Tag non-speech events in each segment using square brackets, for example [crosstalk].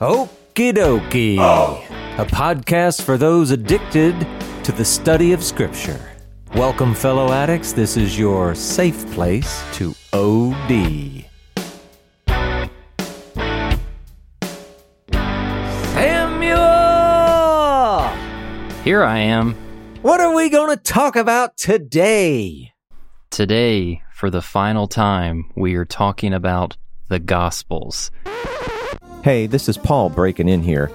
Okie dokie. Oh. A podcast for those addicted to the study of Scripture. Welcome, fellow addicts. This is your safe place to OD. Samuel! Here I am What are we going to talk about today? today for the final time. We are talking about the Gospels. Hey, this is Paul breaking in here.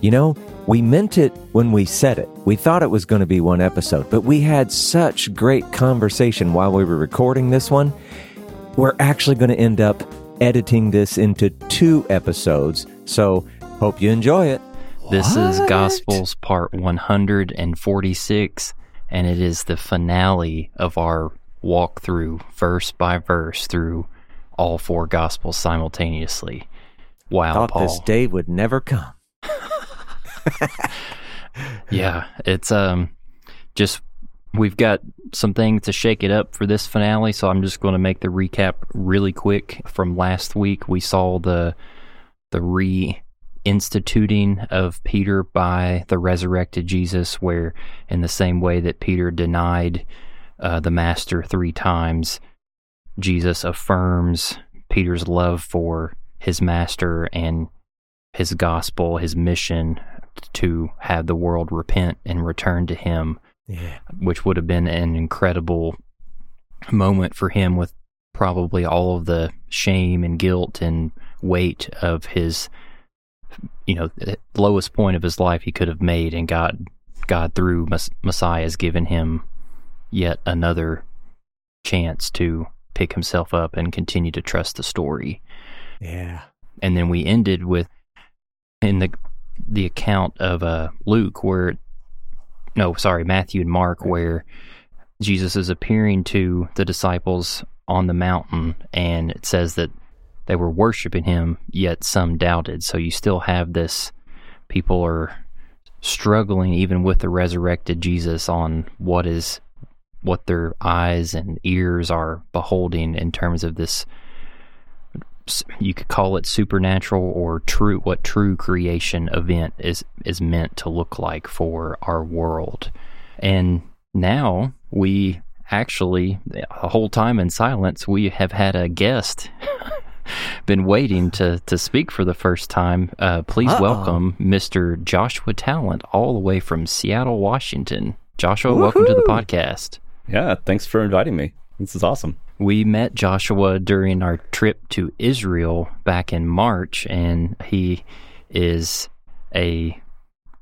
You know, we meant it when we said it. We thought it was going to be one episode, but we had such great conversation while we were recording this one. We're actually going to end up editing this into two episodes, so hope you enjoy it. This is Gospels part 146, and it is the finale of our walkthrough, verse by verse, through all four Gospels simultaneously. Wow, Thought Paul. this day would never come. [laughs] [laughs] Yeah, it's um just we've got some things to shake it up for this finale, so I'm just going to make the recap really quick from last week. We saw the the re instituting of Peter by the resurrected Jesus, where in the same way that Peter denied uh, the master three times, Jesus affirms Peter's love for his master and his gospel, his mission to have the world repent and return to him, Yeah. which would have been an incredible moment for him with probably all of the shame and guilt and weight of his you know the lowest point of his life he could have made and God God through Mes- Messiah has given him yet another chance to pick himself up and continue to trust the story Yeah. and then we ended with in the the account of uh, Luke where no sorry Matthew and Mark where Jesus is appearing to the disciples on the mountain and it says that they were worshiping him yet some doubted so you still have this people are struggling even with the resurrected Jesus on what is what their eyes and ears are beholding in terms of this s- you could call it supernatural or true what true creation event is is meant to look like for our world and now we actually the whole time in silence we have had a guest [laughs] been waiting to to speak for the first time uh, please Uh-oh. welcome mr joshua talent all the way from seattle washington joshua welcome to the podcast Yeah, thanks for inviting me. This is awesome. We met Joshua during our trip to Israel back in March, and he is a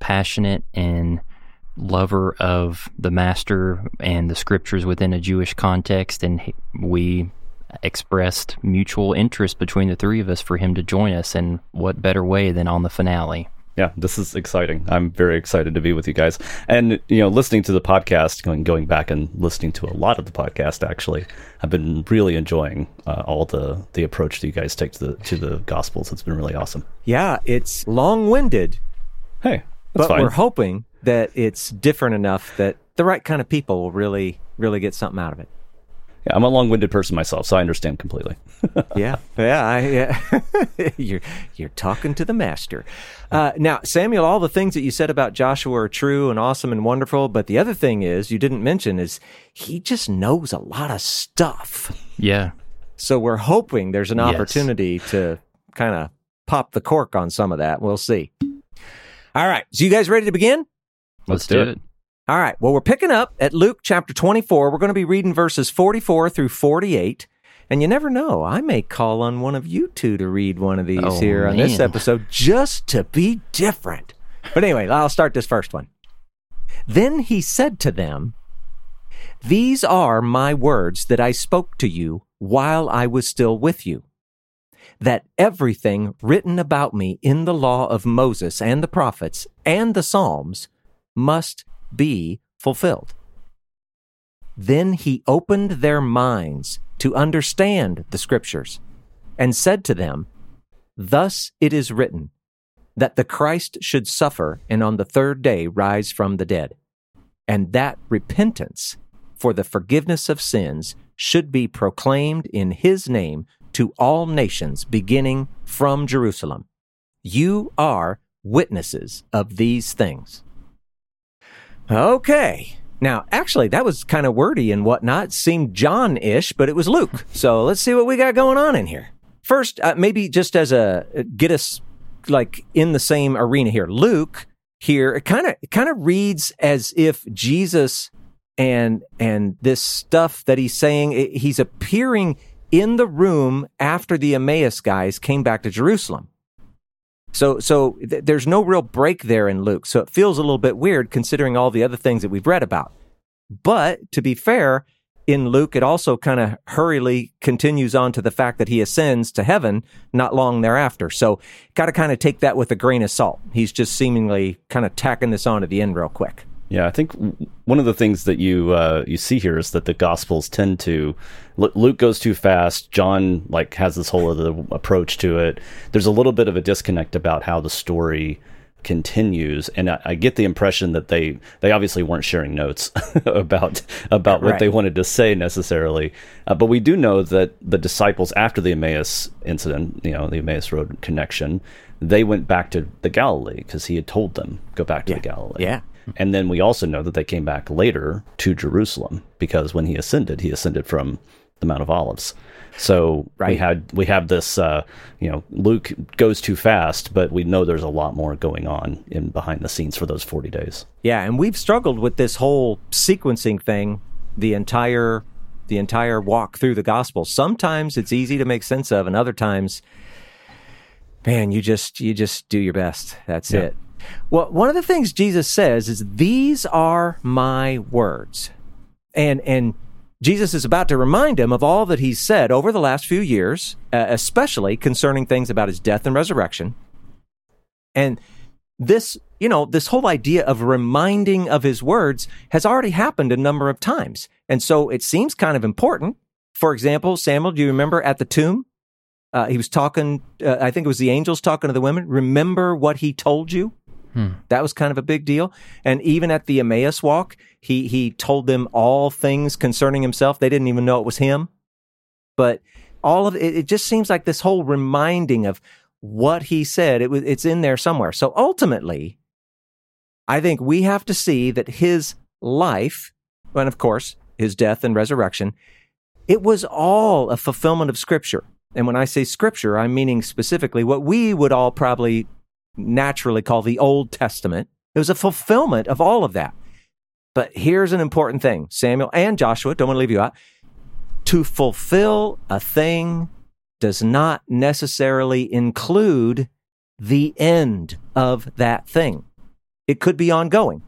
passionate and lover of the master and the scriptures within a Jewish context. And we expressed mutual interest between the three of us for him to join us. And what better way than on the finale? Yeah, this is exciting. I'm very excited to be with you guys. And you know, listening to the podcast, going going back and listening to a lot of the podcast, actually, I've been really enjoying uh, all the the approach that you guys take to the to the Gospels. It's been really awesome. Yeah, it's long winded, Hey, that's but fine. we're hoping that it's different enough that the right kind of people will really, really get something out of it. Yeah, I'm a long-winded person myself, so I understand completely. [laughs] yeah, yeah, I, yeah. [laughs] you're you're talking to the master. Uh, now, Samuel, all the things that you said about Joshua are true and awesome and wonderful, but the other thing is you didn't mention is he just knows a lot of stuff. Yeah. So we're hoping there's an Yes. opportunity to kind of pop the cork on some of that. We'll see. All right, so you guys ready to begin? Let's, do do it. it. All right. Well, we're picking up at Luke chapter 24. We're going to be reading verses 44 through 48. And you never know, I may call on one of you two to read one of these Oh, here on this episode just to be different. But anyway, I'll start this first one. Then he said to them, These are my words that I spoke to you while I was still with you. That everything written about me in the law of Moses and the prophets and the Psalms must be fulfilled. Then he opened their minds to understand the scriptures and said to them, Thus it is written that the Christ should suffer and on the third day rise from the dead, and that repentance for the forgiveness of sins should be proclaimed in his name to all nations beginning from Jerusalem. You are witnesses of these things. Okay. Now, actually, that was kind of wordy and whatnot. Seemed John ish, but it was Luke. So let's see what we got going on in here. First, uh, maybe just as a get us like in the same arena here. Luke here, it kind of it kind of reads as if Jesus and and this stuff that he's saying, he's appearing in the room after the Emmaus guys came back to Jerusalem. So, so th- there's no real break there in Luke. So it feels a little bit weird considering all the other things that we've read about. But to be fair, in Luke, it also kind of hurriedly continues on to the fact that he ascends to heaven not long thereafter. So, got to kind of take that with a grain of salt. He's just seemingly kind of tacking this on at the end real quick. Yeah, I think one of the things that you uh, you see here is that the Gospels tend to Luke goes too fast. John like has this whole other approach to it. There's a little bit of a disconnect about how the story continues, and I, I get the impression that they they obviously weren't sharing notes [laughs] about about what they wanted to say necessarily. Uh, but we do know that the disciples after the Emmaus incident, you know, the Emmaus Road connection, they went back to the Galilee because he had told them go back to yeah. the Galilee. Yeah. And then we also know that they came back later to Jerusalem because when he ascended, he ascended from the Mount of Olives. So right. we had we have this uh, you know Luke goes too fast, but we know there's a lot more going on in behind the scenes for those 40 days. Yeah, and we've struggled with this whole sequencing thing the entire the entire walk through the gospel. Sometimes it's easy to make sense of and other times man, you just you just do your best. That's yeah. it. Well, one of the things Jesus says is, These are my words. And, and Jesus is about to remind him of all that he's said over the last few years, uh, especially concerning things about his death and resurrection. And this, you know, this whole idea of reminding of his words has already happened a number of times. And so it seems kind of important. For example, Samuel, do you remember at the tomb? Uh, he was talking, uh, I think it was the angels talking to the women. Remember what he told you? Hmm. That was kind of a big deal. And even at the Emmaus walk, he he told them all things concerning himself. They didn't even know it was him. But all of it, it just seems like this whole reminding of what he said, it was it's in there somewhere. So ultimately, I think we have to see that his life, and of course, his death and resurrection, it was all a fulfillment of scripture. And when I say scripture, I'm meaning specifically what we would all probably naturally call the Old Testament. It was a fulfillment of all of that. But here's an important thing Samuel and Joshua, don't want to leave you out. To fulfill a thing does not necessarily include the end of that thing, it could be ongoing.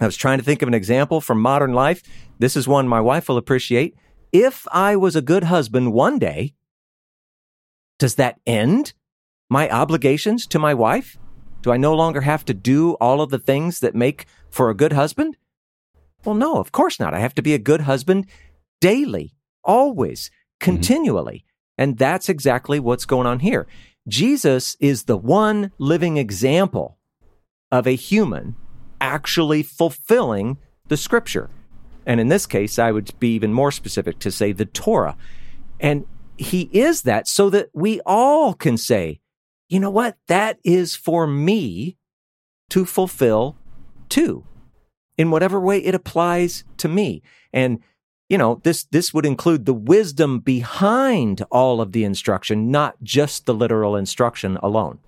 I was trying to think of an example from modern life. This is one my wife will appreciate. If I was a good husband one day, does that end my obligations to my wife? Do I no longer have to do all of the things that make for a good husband? Well, no, of course not. I have to be a good husband daily, always, mm-hmm. continually. Mm-hmm. And that's exactly what's going on here. Jesus is the one living example of a human actually fulfilling the scripture. And in this case, I would be even more specific to say the Torah. And he is that so that we all can say, you know what? That is for me to fulfill too, in whatever way it applies to me. And, you know, this, this would include the wisdom behind all of the instruction, not just the literal instruction alone.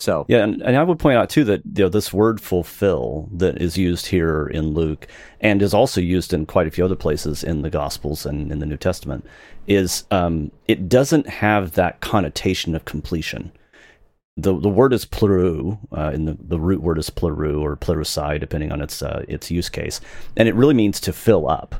So yeah, and, and I would point out too that you know this word fulfill that is used here in Luke and is also used in quite a few other places in the Gospels and in the New Testament is um, it doesn't have that connotation of completion the the word is pleroo, uh, and the, the root word is pleroo or plerusai, depending on its uh, its use case, and it really means to fill up,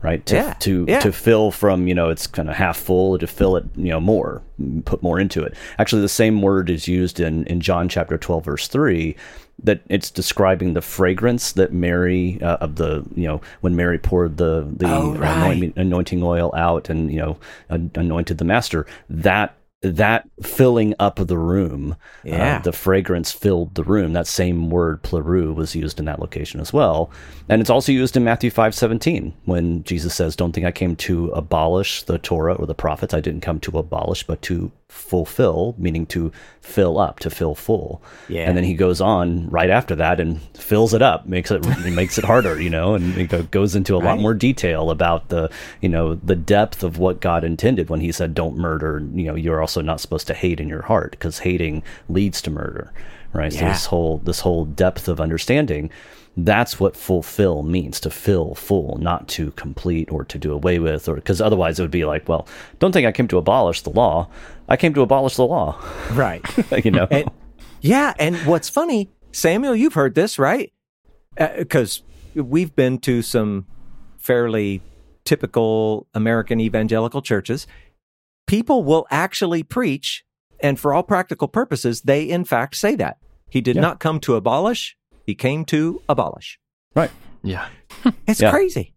right? To yeah. to yeah. to fill from you know it's kind of half full to fill it you know more, put more into it. Actually, the same word is used in in John chapter twelve verse three. That it's describing the fragrance that Mary uh, of the you know when Mary poured the the oh, right. anointing oil out and you know anointed the master that that filling up of the room, uh, yeah. uh, the fragrance filled the room. That same word pleroo was used in that location as well, and it's also used in Matthew five seventeen when Jesus says, "Don't think I came to abolish the Torah or the prophets. I didn't come to abolish, but to fulfill, meaning to fill up, to fill full. Yeah. And then he goes on right after that and fills it up, makes it makes it harder, you know, and go- goes into a lot more detail about the, you know, the depth of what God intended when he said don't murder, you know, you're also not supposed to hate in your heart because hating leads to murder. Right? So this whole this whole depth of understanding that's what fulfill means to fill full not to complete or to do away with or because otherwise it would be like well don't think i came to abolish the law i came to abolish the law Right. [laughs] you know and yeah, and what's funny, Samuel, you've heard this, right? Uh, because we've been to some fairly typical American evangelical churches. People will actually preach, and for all practical purposes, they in fact say that he did Yeah. not come to abolish; he came to abolish. right Yeah. [laughs] It's Yeah. crazy.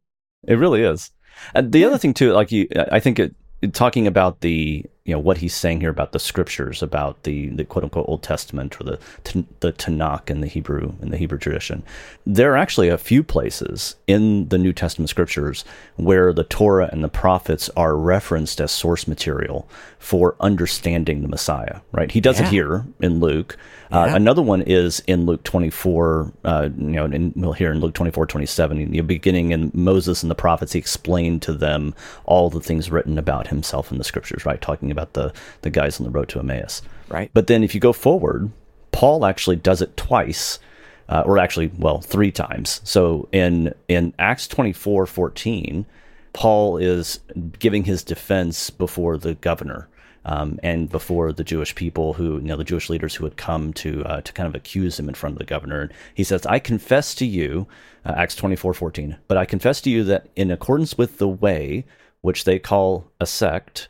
It really is. And the other thing too, like you, I think it, it- talking about the, you know, what he's saying here about the scriptures, about the, the quote unquote Old Testament or the the Tanakh in the Hebrew in the Hebrew tradition, there are actually a few places in the New Testament scriptures where the Torah and the prophets are referenced as source material for understanding the Messiah. Right? He does Yeah. it here in Luke. Uh, another one is in Luke 24, uh, you know, and we'll hear in Luke 24, 27, in the beginning in Moses and the prophets, he explained to them all the things written about himself in the scriptures, right? Talking about the, the guys on the road to Emmaus. Right. But then if you go forward, Paul actually does it twice, uh, or actually, well, three times. So in, in Acts 24, 14, Paul is giving his defense before the governor um, and before the Jewish people who, you know, the Jewish leaders who had come to uh, to kind of accuse him in front of the governor. And he says, "I confess to you, uh, Acts twenty four fourteen, but I confess to you that in accordance with the way which they call a sect."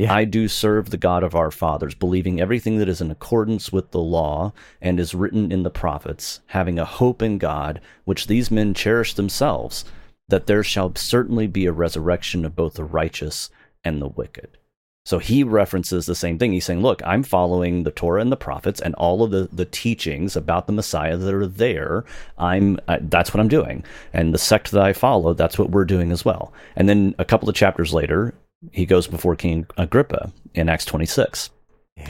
Yeah. I do serve the God of our fathers, believing everything that is in accordance with the law and is written in the prophets, having a hope in God, which these men cherish themselves, that there shall certainly be a resurrection of both the righteous and the wicked. So he references the same thing. He's saying, Look, I'm following the Torah and the prophets and all of the, the teachings about the Messiah that are there. I'm that's what I'm doing. And the sect that I follow, that's what we're doing as well. And then a couple of chapters later, he goes before King Agrippa in Acts 26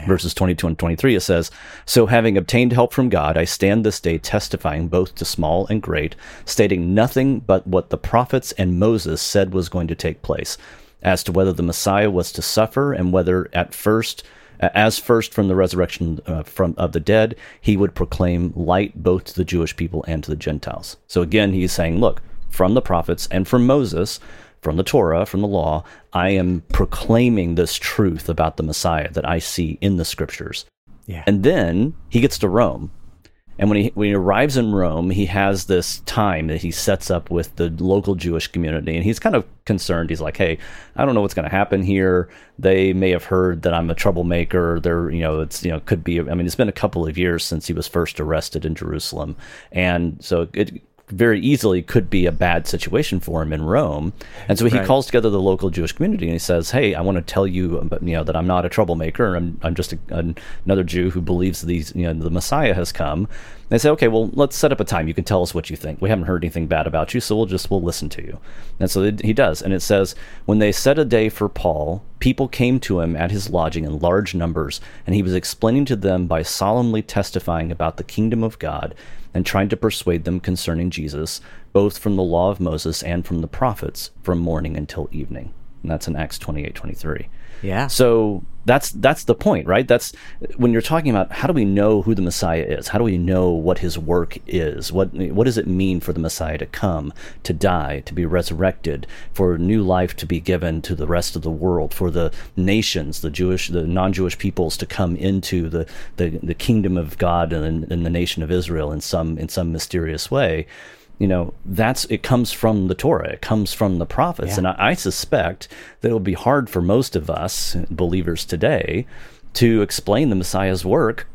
verses 22 and 23 it says so having obtained help from god i stand this day testifying both to small and great stating nothing but what the prophets and moses said was going to take place as to whether the messiah was to suffer and whether at first as first from the resurrection uh, from of the dead he would proclaim light both to the jewish people and to the gentiles. So again he's saying look from the prophets and from moses from the Torah, from the law, I am proclaiming this truth about the Messiah that I see in the scriptures. Yeah. And then he gets to Rome. And when he, when he arrives in Rome, he has this time that he sets up with the local Jewish community. And he's kind of concerned. He's like, hey, I don't know what's going to happen here. They may have heard that I'm a troublemaker. They're, you know, it's, you know, could be, I mean, it's been a couple of years since he was first arrested in Jerusalem. And so it, very easily could be a bad situation for him in Rome. And so he Right. calls together the local Jewish community and he says, "Hey, I want to tell you, you know, that I'm not a troublemaker. I'm I'm just a, an, another Jew who believes these, you know, the Messiah has come." They say, "Okay, well, let's set up a time. You can tell us what you think. We haven't heard anything bad about you, so we'll just we'll listen to you." And so it, he does. And it says, "When they set a day for Paul, people came to him at his lodging in large numbers, and he was explaining to them by solemnly testifying about the kingdom of God." And tried to persuade them concerning Jesus, both from the law of Moses and from the prophets, from morning until evening. And that's in Acts 28 23. Yeah. So that's that's the point, right? That's when you're talking about how do we know who the Messiah is? How do we know what his work is? What what does it mean for the Messiah to come, to die, to be resurrected, for new life to be given to the rest of the world, for the nations, the Jewish, the non-Jewish peoples to come into the the, the kingdom of God and, and the nation of Israel in some in some mysterious way? You know that's it comes from the torah it comes from the prophets. Yeah. and I, I suspect that it will be hard for most of us believers today to explain the messiah's work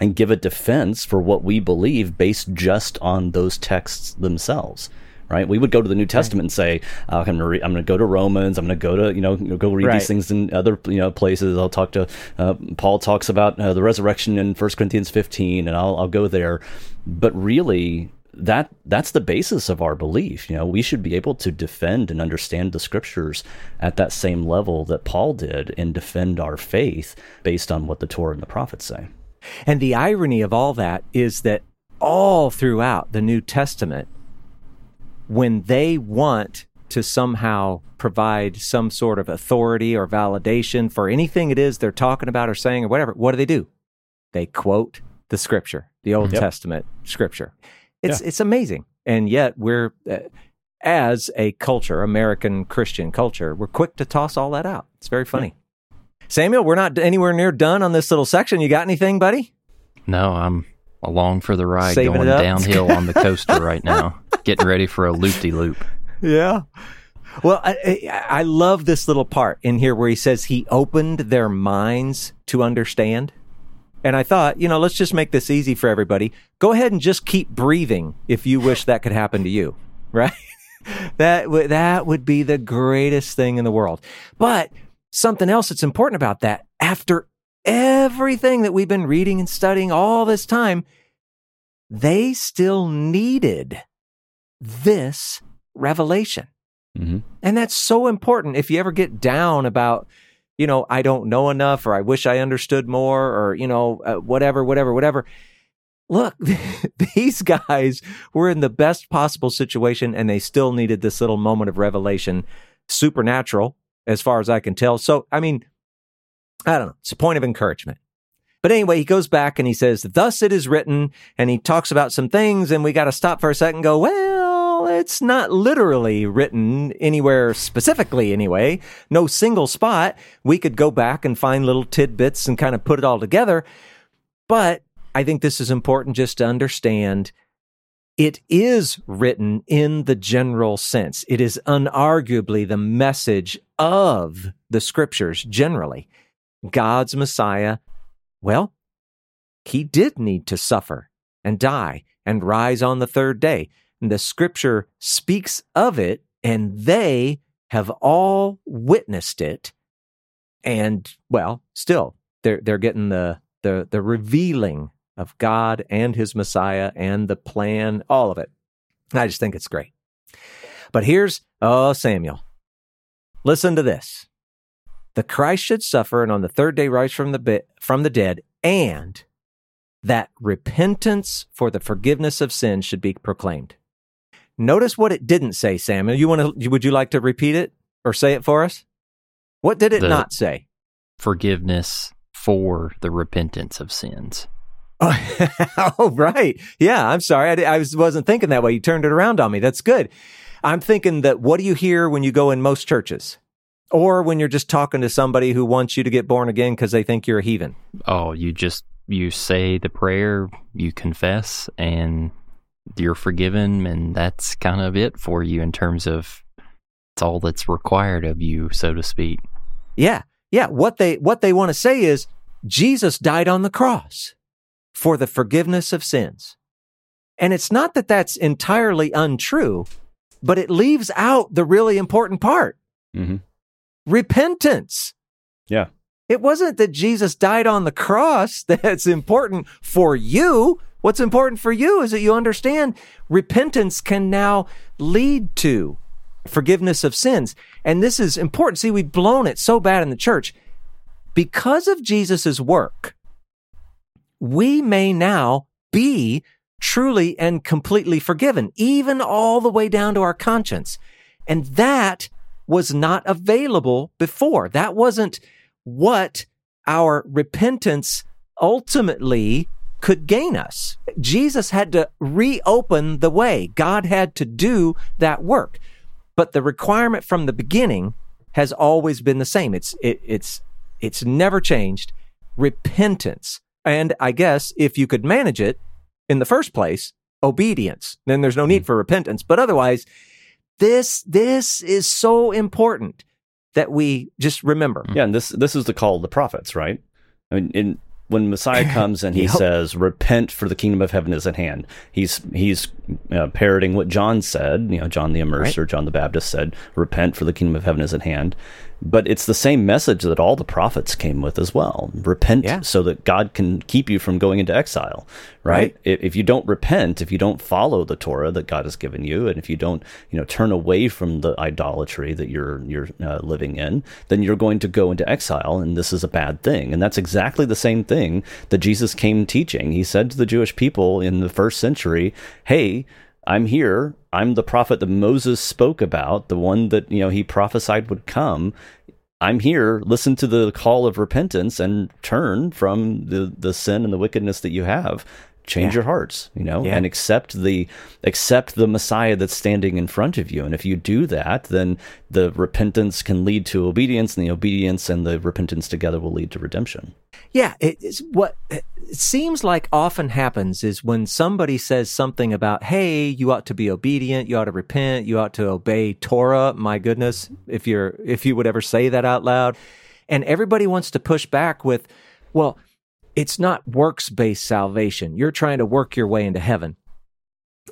and give a defense for what we believe based just on those texts themselves right? We would go to the new testament and say uh, i'm going to re- to go to romans i'm going to go to you know go read Right. these things in other you know places. I'll talk to uh, paul talks about uh, the resurrection in 1 corinthians 15 and i'll, I'll go there. But really that that's the basis of our belief. You know, we should be able to defend and understand the scriptures at that same level that Paul did and defend our faith based on what the Torah and the prophets say. And the irony of all that is that all throughout the New Testament, when they want to somehow provide some sort of authority or validation for anything it is they're talking about or saying or whatever, what do they do? They quote the scripture, the Old Yep. Testament scripture. It's Yeah. it's amazing, and yet we're uh, as a culture, American Christian culture, we're quick to toss all that out. It's very funny. Samuel, we're not anywhere near done on this little section. You got anything, buddy? No, I'm along for the ride, Saving going downhill on the [laughs] coaster right now, getting ready for a loop de loop. Yeah. Well, I, I I love this little part in here where he says he opened their minds to understand. And I thought, you know, let's just make this easy for everybody. Go ahead and just keep breathing if you wish that could happen to you, [laughs] right? that would that would be the greatest thing in the world. But something else that's important about that, after everything that we've been reading and studying all this time, they still needed this revelation. hmm And that's so important. If you ever get down about, you know, I don't know enough or I wish I understood more or, you know, uh, whatever, whatever, whatever. Look, [laughs] these guys were in the best possible situation and they still needed this little moment of revelation, supernatural, as far as I can tell. So, I mean, I don't know. It's a point of encouragement. But anyway, he goes back and he says, Thus it is written, and he talks about some things, and we got to stop for a second and go, Well, it's not literally written anywhere specifically, anyway. No single spot. We could go back and find little tidbits and kind of put it all together. But I think this is important just to understand it is written in the general sense. It is unarguably the message of the scriptures generally. God's Messiah, well, he did need to suffer and die and rise on the third day. The scripture speaks of it, and they have all witnessed it. And well, still, they're they're getting the the the revealing of God and his Messiah and the plan, all of it. I just think it's great. But here's oh Samuel. Listen to this. The Christ should suffer and on the third day rise from the bit, from the dead, and that repentance for the forgiveness of sins should be proclaimed. Notice what it didn't say, Samuel. You want to? Would you like to repeat it or say it for us? What did it The- not say? Forgiveness for the repentance of sins. [laughs] oh, right. Yeah, I'm sorry. I, I was, wasn't thinking that way. You turned it around on me. That's good. I'm thinking that what do you hear when you go in most churches? Or when you're just talking to somebody who wants you to get born again because they think you're a heathen? Oh, you just you say the prayer, you confess, and you're forgiven, and that's kind of it for you in terms of it's all that's required of you, so to speak. Yeah. Yeah. What they, what they want to say is Jesus died on the cross for the forgiveness of sins. And it's not that that's entirely untrue, but it leaves out the really important part hmm repentance. Yeah. It wasn't that Jesus died on the cross [laughs] that's important for you. What's important for you is that you understand repentance can now lead to forgiveness of sins. And this is important. See, we've blown it so bad in the church. Because of Jesus' work, we may now be truly and completely forgiven, even all the way down to our conscience. And that was not available before. That wasn't what our repentance ultimately could gain us. Jesus had to reopen the way. God had to do that work. But the requirement from the beginning has always been the same. It's it, it's it's never changed. Repentance. And I guess if you could manage it in the first place, obedience. Then there's no need hmm. for repentance. But otherwise, this this is so important that we just remember. Yeah, and this this is the call of the prophets, right? I mean, in, when Messiah [laughs] comes and he Yep. says, "Repent, for the kingdom of heaven is at hand," he's he's uh, parroting what John said. You know, John the Immerser, John the Baptist said, "Repent, for the kingdom of heaven is at hand." But it's the same message that all the prophets came with as well. Repent Yeah. so that God can keep you from going into exile, right? Right. If, you don't repent, if you don't follow the Torah that God has given you, and if you don't, you know, turn away from the idolatry that you're you're uh, living in, then you're going to go into exile, and this is a bad thing. And that's exactly the same thing that Jesus came teaching. He said to the Jewish people in the first century, "Hey." I'm here. I'm the prophet that Moses spoke about, the one that, you know, he prophesied would come. I'm here. Listen to the call of repentance and turn from the, the sin and the wickedness that you have. Change Yeah. your hearts, you know, Yeah. and accept the accept the Messiah that's standing in front of you. And if you do that, then the repentance can lead to obedience, and the obedience and the repentance together will lead to redemption. Yeah, it's what it seems like often happens is when somebody says something about, "Hey, you ought to be obedient, you ought to repent, you ought to obey Torah." My goodness, if you're if you would ever say that out loud, and everybody wants to push back with, "Well, it's not works-based salvation. You're trying to work your way into heaven."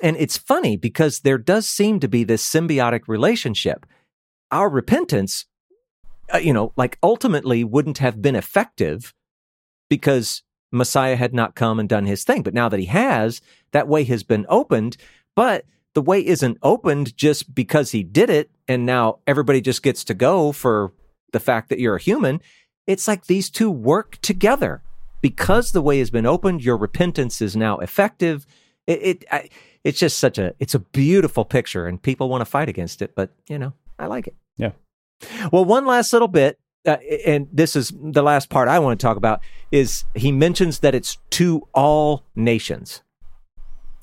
And it's funny because there does seem to be this symbiotic relationship. Our repentance, uh, you know, like ultimately wouldn't have been effective because Messiah had not come and done his thing. But now that he has, that way has been opened. But the way isn't opened just because he did it. And now everybody just gets to go for the fact that you're a human. It's like these two work together. Because the way has been opened, your repentance is now effective. It, it I, it's just such a, it's a beautiful picture and people want to fight against it. But, you know, I like it. Yeah. Well, one last little bit, uh, and this is the last part I want to talk about, is he mentions that it's to all nations.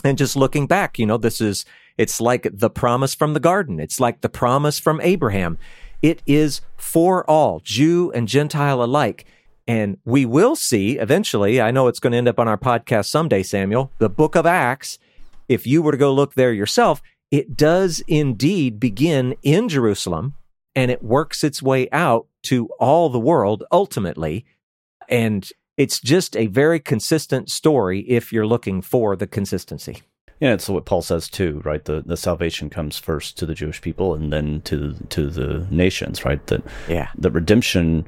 And just looking back, you know, this is, it's like the promise from the garden. It's like the promise from Abraham. It is for all, Jew and Gentile alike. And we will see eventually, I know it's going to end up on our podcast someday, Samuel, the book of Acts. If you were to go look there yourself, it does indeed begin in Jerusalem and it works its way out to all the world ultimately. And it's just a very consistent story if you're looking for the consistency. Yeah, it's what Paul says too, right? The the salvation comes first to the Jewish people and then to to the nations, right? That Yeah. the redemption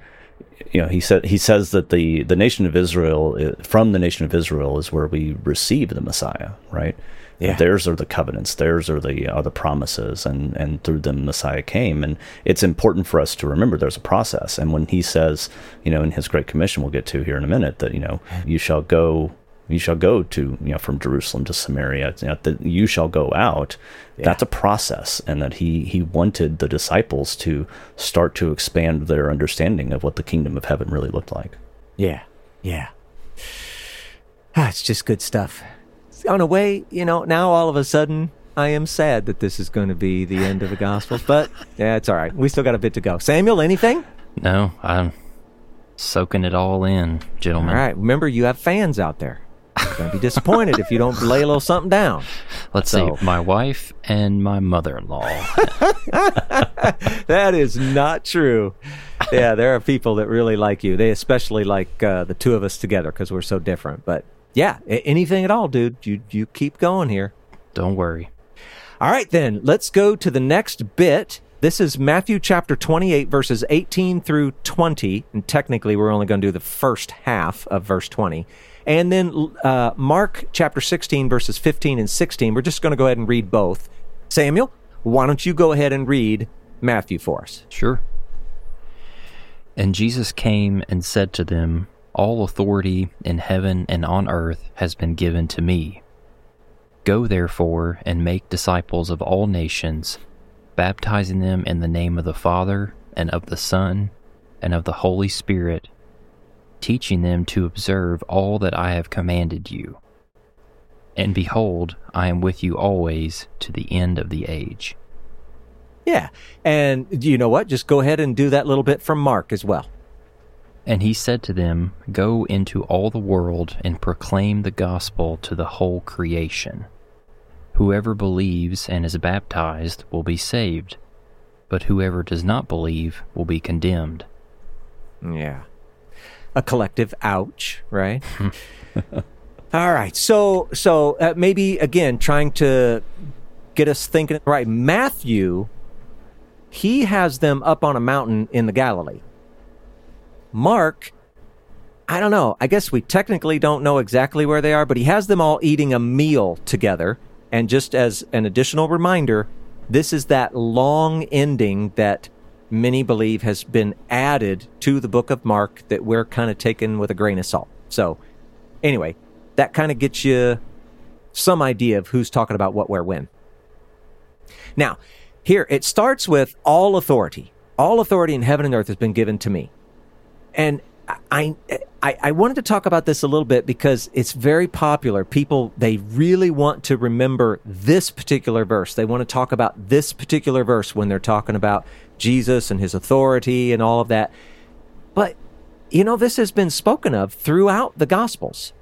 you know he said he says that the the nation of Israel uh, from the nation of Israel is where we receive the Messiah right? Yeah. theirs are the covenants theirs are the are the promises and and through them Messiah came. And it's important for us to remember there's a process. And when he says you know in his great commission we'll get to here in a minute that you know you shall go you shall go to you know from Jerusalem to Samaria you know, that you shall go out that's a process and that he he wanted the disciples to start to expand their understanding of what the kingdom of heaven really looked like Yeah. Yeah. Ah, it's just good stuff. On a way, you know, now all of a sudden, I am sad that this is going to be the end of the Gospels, but yeah, it's all right. We still got a bit to go. Samuel, anything? No, I'm soaking it all in, gentlemen. All right. Remember, you have fans out there. Going to be disappointed if you don't lay a little something down. Let's So- see. My wife and my mother-in-law. [laughs] That is not true. Yeah, there are people that really like you. They especially like uh, the two of us together because we're so different. But yeah, anything at all, dude. You you keep going here. Don't worry. All right, then let's go to the next bit. This is Matthew chapter 28, verses 18 through 20. And technically, we're only going to do the first half of verse 20. And then uh, Mark chapter 16, verses 15 and 16. We're just going to go ahead and read both. Samuel, why don't you go ahead and read Matthew for us? Sure. And Jesus came and said to them, All authority in heaven and on earth has been given to me. Go therefore and make disciples of all nations, baptizing them in the name of the Father, and of the Son, and of the Holy Spirit, teaching them to observe all that I have commanded you. And behold, I am with you always to the end of the age. Yeah. And you know what? Just go ahead and do that little bit from Mark as well. And he said to them, Go into all the world and proclaim the gospel to the whole creation. Whoever believes and is baptized will be saved, but whoever does not believe will be condemned. Yeah. A collective ouch, right? [laughs] All right. So so uh, maybe again trying to get us thinking right. Matthew he has them up on a mountain in the Galilee. Mark, I don't know. I guess we technically don't know exactly where they are, but he has them all eating a meal together. And just as an additional reminder, this is that long ending that many believe has been added to the book of Mark that we're kind of taking with a grain of salt. So, anyway, that kind of gets you some idea of who's talking about what, where, when. Now, here it starts with all authority. All authority in heaven and earth has been given to me. And I, I, I wanted to talk about this a little bit because it's very popular. People, they really want to remember this particular verse. They want to talk about this particular verse when they're talking about Jesus and his authority and all of that. But, you know, this has been spoken of throughout the Gospels.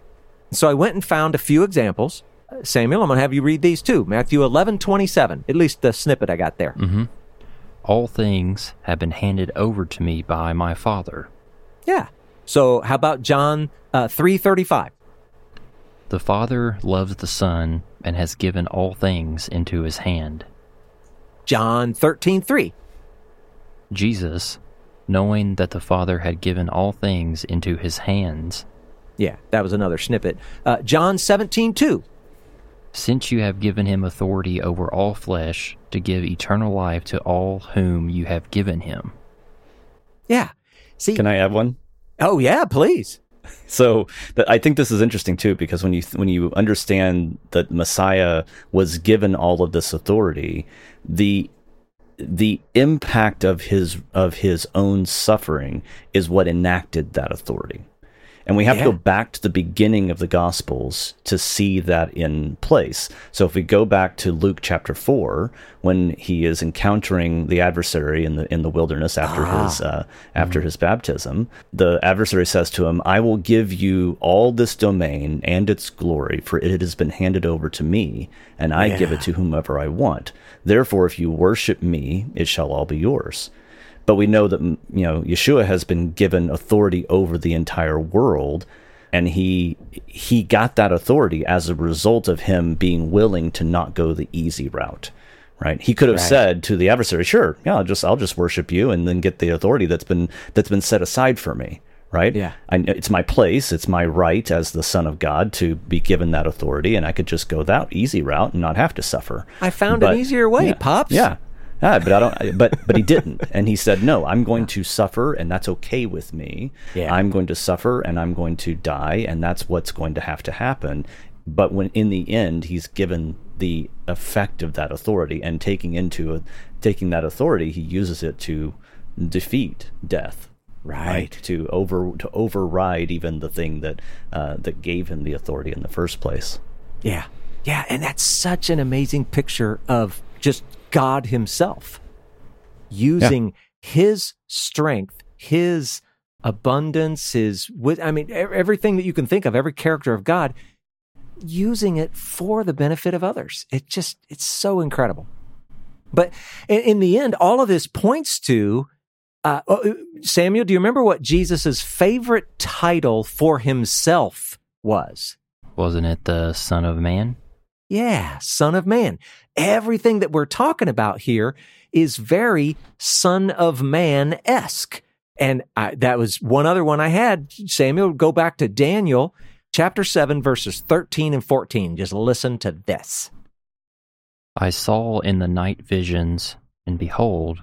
So I went and found a few examples. Samuel, I'm going to have you read these too. Matthew 11, 27, at least the snippet I got there. Mm-hmm. All things have been handed over to me by my Father. Yeah. So how about John uh, 3:35? The Father loves the Son and has given all things into his hand. John 13:3. Jesus, knowing that the Father had given all things into his hands. Yeah, that was another snippet. Uh, John 17:2. Since you have given him authority over all flesh to give eternal life to all whom you have given him. Yeah. See, Can I add one? Oh yeah, please. So I think this is interesting too because when you when you understand that Messiah was given all of this authority, the the impact of his of his own suffering is what enacted that authority. And we have Yeah. to go back to the beginning of the Gospels to see that in place. So if we go back to Luke chapter four, when he is encountering the adversary in the in the wilderness after his uh, after his baptism, the adversary says to him, "I will give you all this domain and its glory, for it has been handed over to me, and I give it to whomever I want. Therefore, if you worship me, it shall all be yours." But we know that you know Yeshua has been given authority over the entire world and he he got that authority as a result of him being willing to not go the easy route right he could have Right. said to the adversary sure yeah I'll just I'll just worship you and then get the authority that's been that's been set aside for me right Yeah. I, it's my place it's my right as the son of god to be given that authority and i could just go that easy route and not have to suffer I found But- an easier way, yeah. pops. Yeah. Yeah, but I don't. But but he didn't, and he said, "No, I'm going to suffer, and that's okay with me. Yeah. I'm going to suffer, and I'm going to die, and that's what's going to have to happen." But when in the end, he's given the effect of that authority, and taking into a, taking that authority, he uses it to defeat death, Right. To over to override even the thing that uh, that gave him the authority in the first place. Yeah. Yeah, and that's such an amazing picture of just God himself using his strength, his abundance, his I mean everything that you can think of, every character of God using it for the benefit of others. It just it's so incredible. But in, in the end all of this points to uh, oh, Samuel, do you remember what Jesus' favorite title for himself was? Wasn't it the Son of Man? Yeah, Son of Man. Everything that we're talking about here is very Son of Man esque. And I, that was one other one I had. Samuel, go back to Daniel chapter 7, verses 13 and 14. Just listen to this. I saw in the night visions, and behold,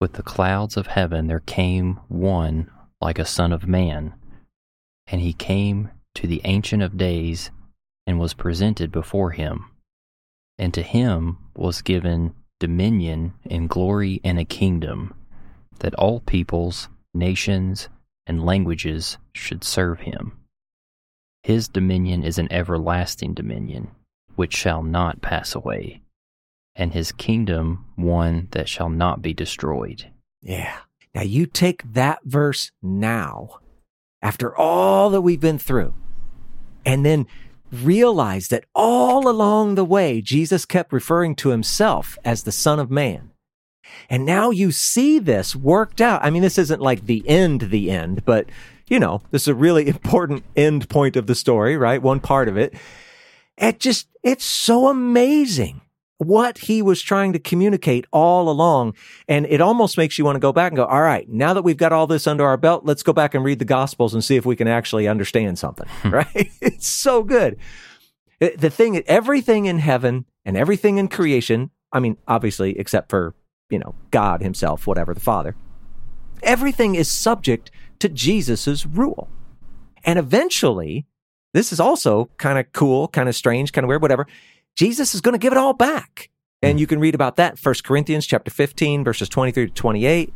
with the clouds of heaven there came one like a Son of Man. And he came to the Ancient of Days and was presented before him. And to him was given dominion and glory and a kingdom, that all peoples, nations, and languages should serve him. His dominion is an everlasting dominion, which shall not pass away, and his kingdom one that shall not be destroyed. Yeah. Now you take that verse now, after all that we've been through, and then realize that all along the way, Jesus kept referring to himself as the Son of Man. And now you see this worked out. I mean, this isn't like the end, the end, but you know, this is a really [laughs] important end point of the story, right? One part of it. It just, it's so amazing what he was trying to communicate all along. And it almost makes you want to go back and go, all right, now that we've got all this under our belt, let's go back and read the gospels and see if we can actually understand something, hmm. [laughs] right? it's so good. The thing, everything in heaven and everything in creation, I mean, obviously, except for, you know, God himself, whatever, the Father, everything is subject to Jesus's rule. And eventually, this is also kind of cool, kind of strange, kind of weird, whatever. Jesus is going to give it all back. And you can read about that 1 Corinthians chapter 15, verses 23 to 28.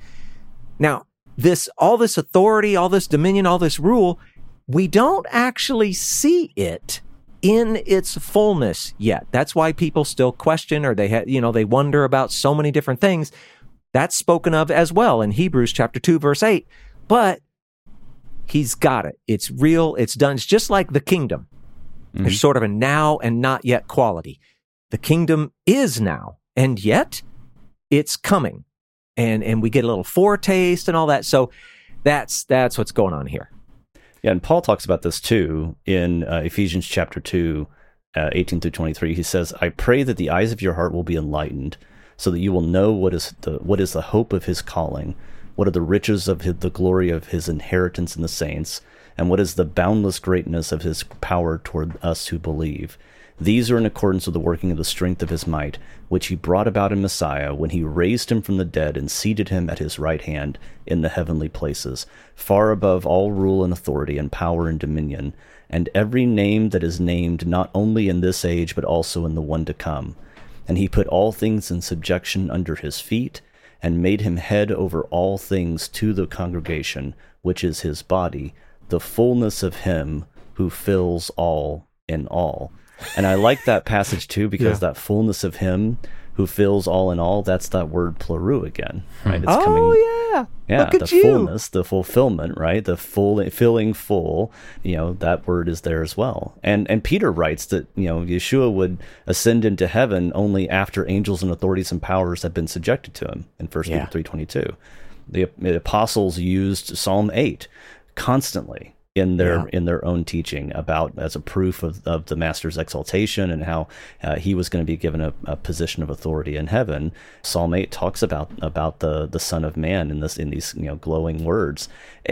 Now, this, all this authority, all this dominion, all this rule, we don't actually see it in its fullness yet. That's why people still question or they, ha- you know, they wonder about so many different things. That's spoken of as well in Hebrews chapter 2, verse 8. But he's got it. It's real. It's done. It's just like the kingdom. Mm-hmm. There's sort of a now and not yet quality. The kingdom is now, and yet it's coming. And and we get a little foretaste and all that. So that's that's what's going on here. Yeah, and Paul talks about this too in uh, Ephesians chapter 2, uh, 18 through 23. He says, "I pray that the eyes of your heart will be enlightened, so that you will know what is the what is the hope of his calling, what are the riches of his, the glory of his inheritance in the saints, and what is the boundless greatness of his power toward us who believe. These are in accordance with the working of the strength of his might, which he brought about in Messiah when he raised him from the dead and seated him at his right hand in the heavenly places, far above all rule and authority and power and dominion, and every name that is named not only in this age but also in the one to come. And he put all things in subjection under his feet, and made him head over all things to the congregation, which is his body the fullness of him who fills all in all. And I like that passage too [laughs] because yeah. that fullness of him who fills all in all, that's that word pleroo again, right? It's oh, coming, yeah. Yeah, Look the you. fullness, the fulfillment, right? The full filling full, you know, that word is there as well. And and Peter writes that, you know, Yeshua would ascend into heaven only after angels and authorities and powers have been subjected to him in 1 yeah. Peter 3:22. The, the apostles used Psalm 8 constantly in their yeah. in their own teaching about as a proof of, of the master's exaltation and how uh, he was going to be given a, a, position of authority in heaven. Psalm 8 talks about about the the son of man in this in these you know glowing words.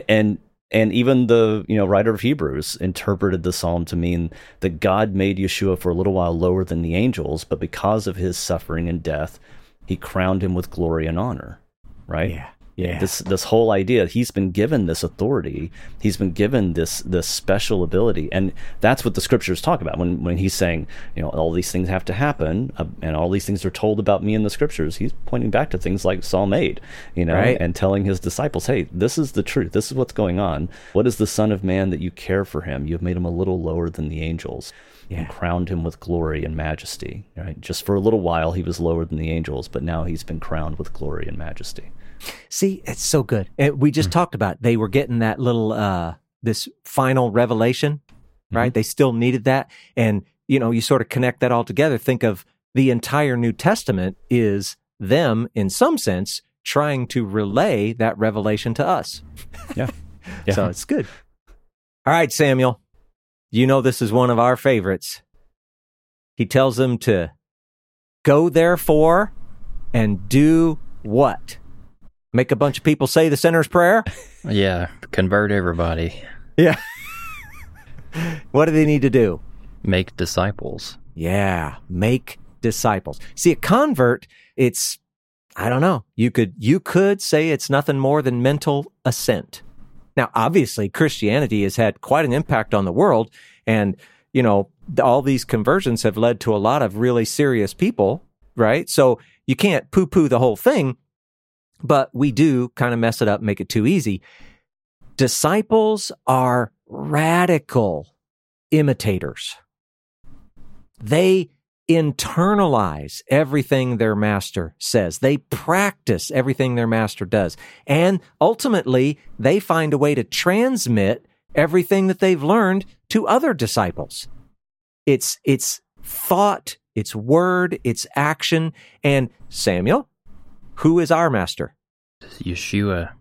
And and even the you know writer of hebrews interpreted the psalm to mean that god made yeshua for a little while lower than the angels but because of his suffering and death he crowned him with glory and honor right? Yeah yeah. This this whole idea he's been given this authority, he's been given this this special ability, and that's what the scriptures talk about when when he's saying, you know, all these things have to happen, uh, and all these things are told about me in the scriptures. He's pointing back to things like Psalm eight, you know, right. and telling his disciples, hey, this is the truth. This is what's going on. What is the Son of Man that you care for him? You have made him a little lower than the angels. Yeah. and crowned him with glory and majesty. Right? Just for a little while, he was lower than the angels, but now he's been crowned with glory and majesty. See, it's so good. It, we just mm-hmm. talked about they were getting that little uh this final revelation, right? Mm-hmm. They still needed that, and you know, you sort of connect that all together. Think of the entire New Testament is them, in some sense, trying to relay that revelation to us. Yeah. [laughs] yeah. so it's good. All right, Samuel. You know this is one of our favorites. He tells them to go therefore and do what? Make a bunch of people say the sinner's prayer? [laughs] Yeah, convert everybody. Yeah. what do they need to do? Make disciples. Yeah, make disciples. See, a convert, it's I don't know. You could you could say it's nothing more than mental assent. Now, obviously, Christianity has had quite an impact on the world and, you know, all these conversions have led to a lot of really serious people, right? So, you can't poo-poo the whole thing, but we do kind of mess it up, make it too easy. Disciples are radical imitators. They internalize everything their master says. They practice everything their master does. And ultimately, they find a way to transmit everything that they've learned to other disciples. It's, it's thought, it's word, it's action. And Samuel, who is our master? Yeshua.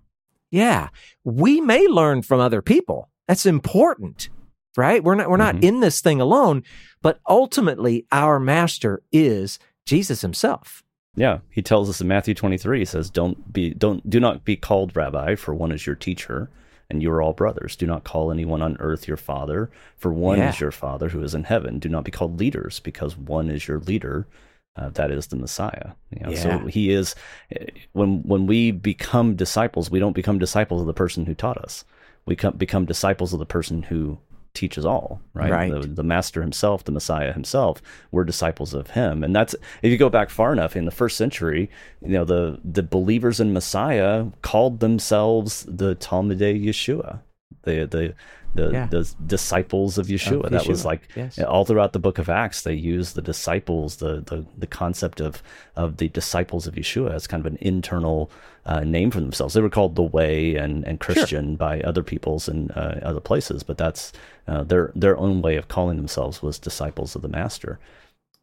Yeah. We may learn from other people. That's important, right? We're not, we're not mm-hmm. in this thing alone, but ultimately our master is Jesus himself. Yeah, he tells us in Matthew 23, he says, "Don't be don't do not be called rabbi, for one is your teacher, and you are all brothers. Do not call anyone on earth your father, for one Yeah. is your father who is in heaven. Do not be called leaders, because one is your leader, uh, that is the Messiah." You know, Yeah. So he is eh, when when we become disciples, we don't become disciples of the person who taught us. We come, become disciples of the person who teaches all, right? Right. The, the master himself, the Messiah himself, we're disciples of him. And that's if you go back far enough in the first century, you know, the the believers in Messiah called themselves the Talmidei Yeshua. The the the, Yeah. the disciples of Yeshua. Of That was like yes. all throughout the book of Acts, they use the disciples, the the, the concept of of the disciples of Yeshua as kind of an internal uh, name for themselves. They were called the Way and, and Christian by other peoples and uh, other places, but that's uh, their their own way of calling themselves was disciples of the Master.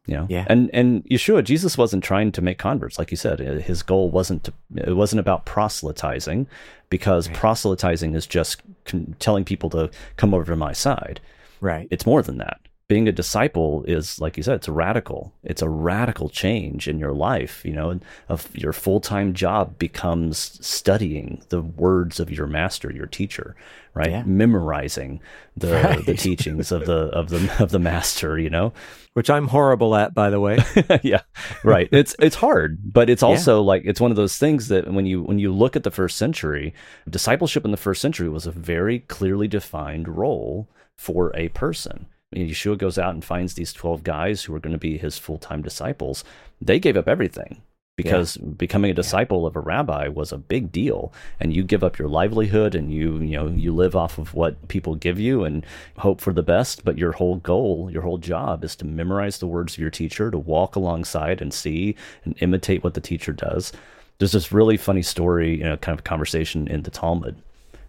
You know, Yeah. and and Yeshua, Jesus wasn't trying to make converts, like you said. Uh, His goal wasn't to, it wasn't about proselytizing, because proselytizing is just con- telling people to come over to my side Right. it's more than that. Being a disciple is, like you said, it's radical. It's a radical change in your life. You know, of your full time job becomes studying the words of your master, your teacher, right? Yeah. Memorizing the the [laughs] teachings of the of the of the master. You know, Which I'm horrible at, by the way. [laughs] yeah, right. It's it's hard, but it's also like it's one of those things that when you when you look at the first century, discipleship in the first century was a very clearly defined role for a person. I mean, Yeshua goes out and finds these twelve guys who are going to be his full time disciples. They gave up everything because becoming a disciple of a rabbi was a big deal. And you give up your livelihood and you you know you live off of what people give you and hope for the best. But your whole goal your whole job is to memorize the words of your teacher to walk alongside and see and imitate what the teacher does. There's this really funny story you know kind of conversation in the talmud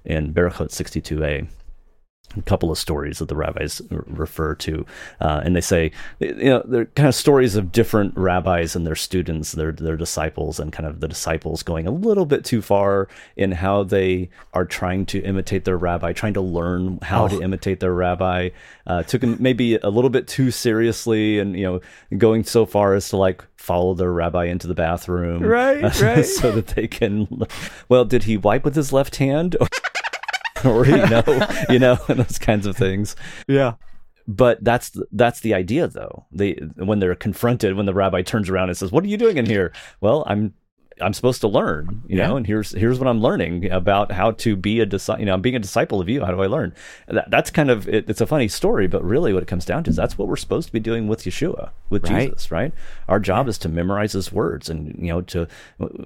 in Berachot 62a a couple of stories that the rabbis r- refer to, uh, and they say, you know, they're kind of stories of different rabbis and their students, their their disciples, and kind of the disciples going a little bit too far in how they are trying to imitate their rabbi, trying to learn how to imitate their rabbi. Uh, took them maybe a little bit too seriously, and you know, going so far as to like follow their rabbi into the bathroom, Right, [laughs] right. so that they can. Well, did he wipe with his left hand? [laughs] or you know, [laughs] you know, those kinds of things. Yeah. But that's that's the idea, though. They when they're confronted, when the rabbi turns around and says, "What are you doing in here?" Well, I'm I'm supposed to learn, you Yeah. know, and here's here's what I'm learning about how to be a disciple. You know, I'm being a disciple of you. How do I learn? That, that's kind of it, it's a funny story, but really, what it comes down to is that's what we're supposed to be doing with Yeshua, with Right. Jesus, right? Our job is to memorize His words, and you know, to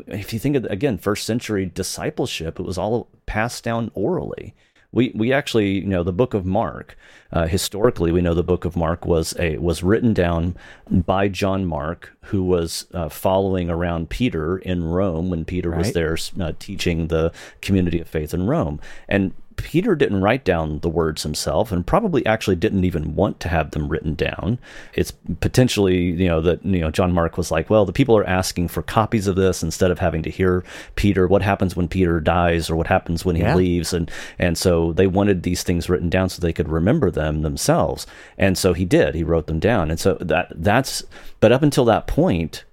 if you think of again, first century discipleship, it was all passed down orally we we actually you know the book of mark uh, historically we know the book of mark was a was written down by john mark who was uh, following around peter in rome when peter was there uh, teaching the community of faith in rome. And peter didn't write down the words himself and probably actually didn't even want to have them written down. It's potentially you know that you know john mark was like well the people are asking for copies of this instead of having to hear peter what happens when peter dies or what happens when he Yeah. leaves? And and so they wanted these things written down so they could remember them themselves. And so he did. He wrote them down. And so that that's but up until that point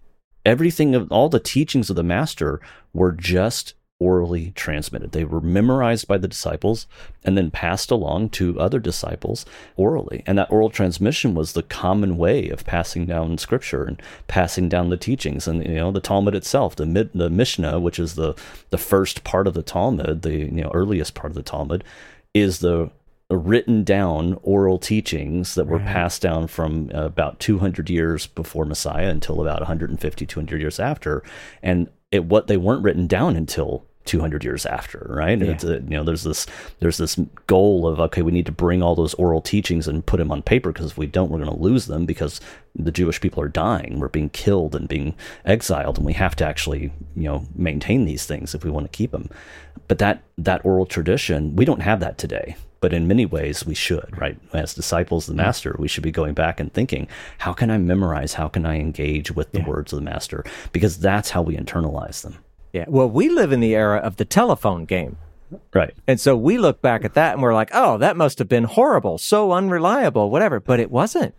everything of all the teachings of the master were just orally transmitted. They were memorized by the disciples and then passed along to other disciples orally. And that oral transmission was the common way of passing down scripture and passing down the teachings. And you know the talmud itself the mid, the mishnah which is the the first part of the talmud the you know earliest part of the talmud is the written down oral teachings that were Right. passed down from about 200 years before Messiah until about 150 200 years after. And it what they weren't written down until 200 years after right? Yeah. a, you know there's this there's this goal of okay we need to bring all those oral teachings and put them on paper because if we don't we're going to lose them because the Jewish people are dying. We're being killed and being exiled and we have to actually you know maintain these things if we want to keep them but that that oral tradition we don't have that today but in many ways we should right as disciples of the mm-hmm. master we should be going back and thinking how can i memorize how can i engage with the Yeah. words of the master because that's how we internalize them Yeah. Well, we live in the era of the telephone game. right And so we look back at that and we're like, oh, that must have been horrible, so unreliable, whatever. But it wasn't.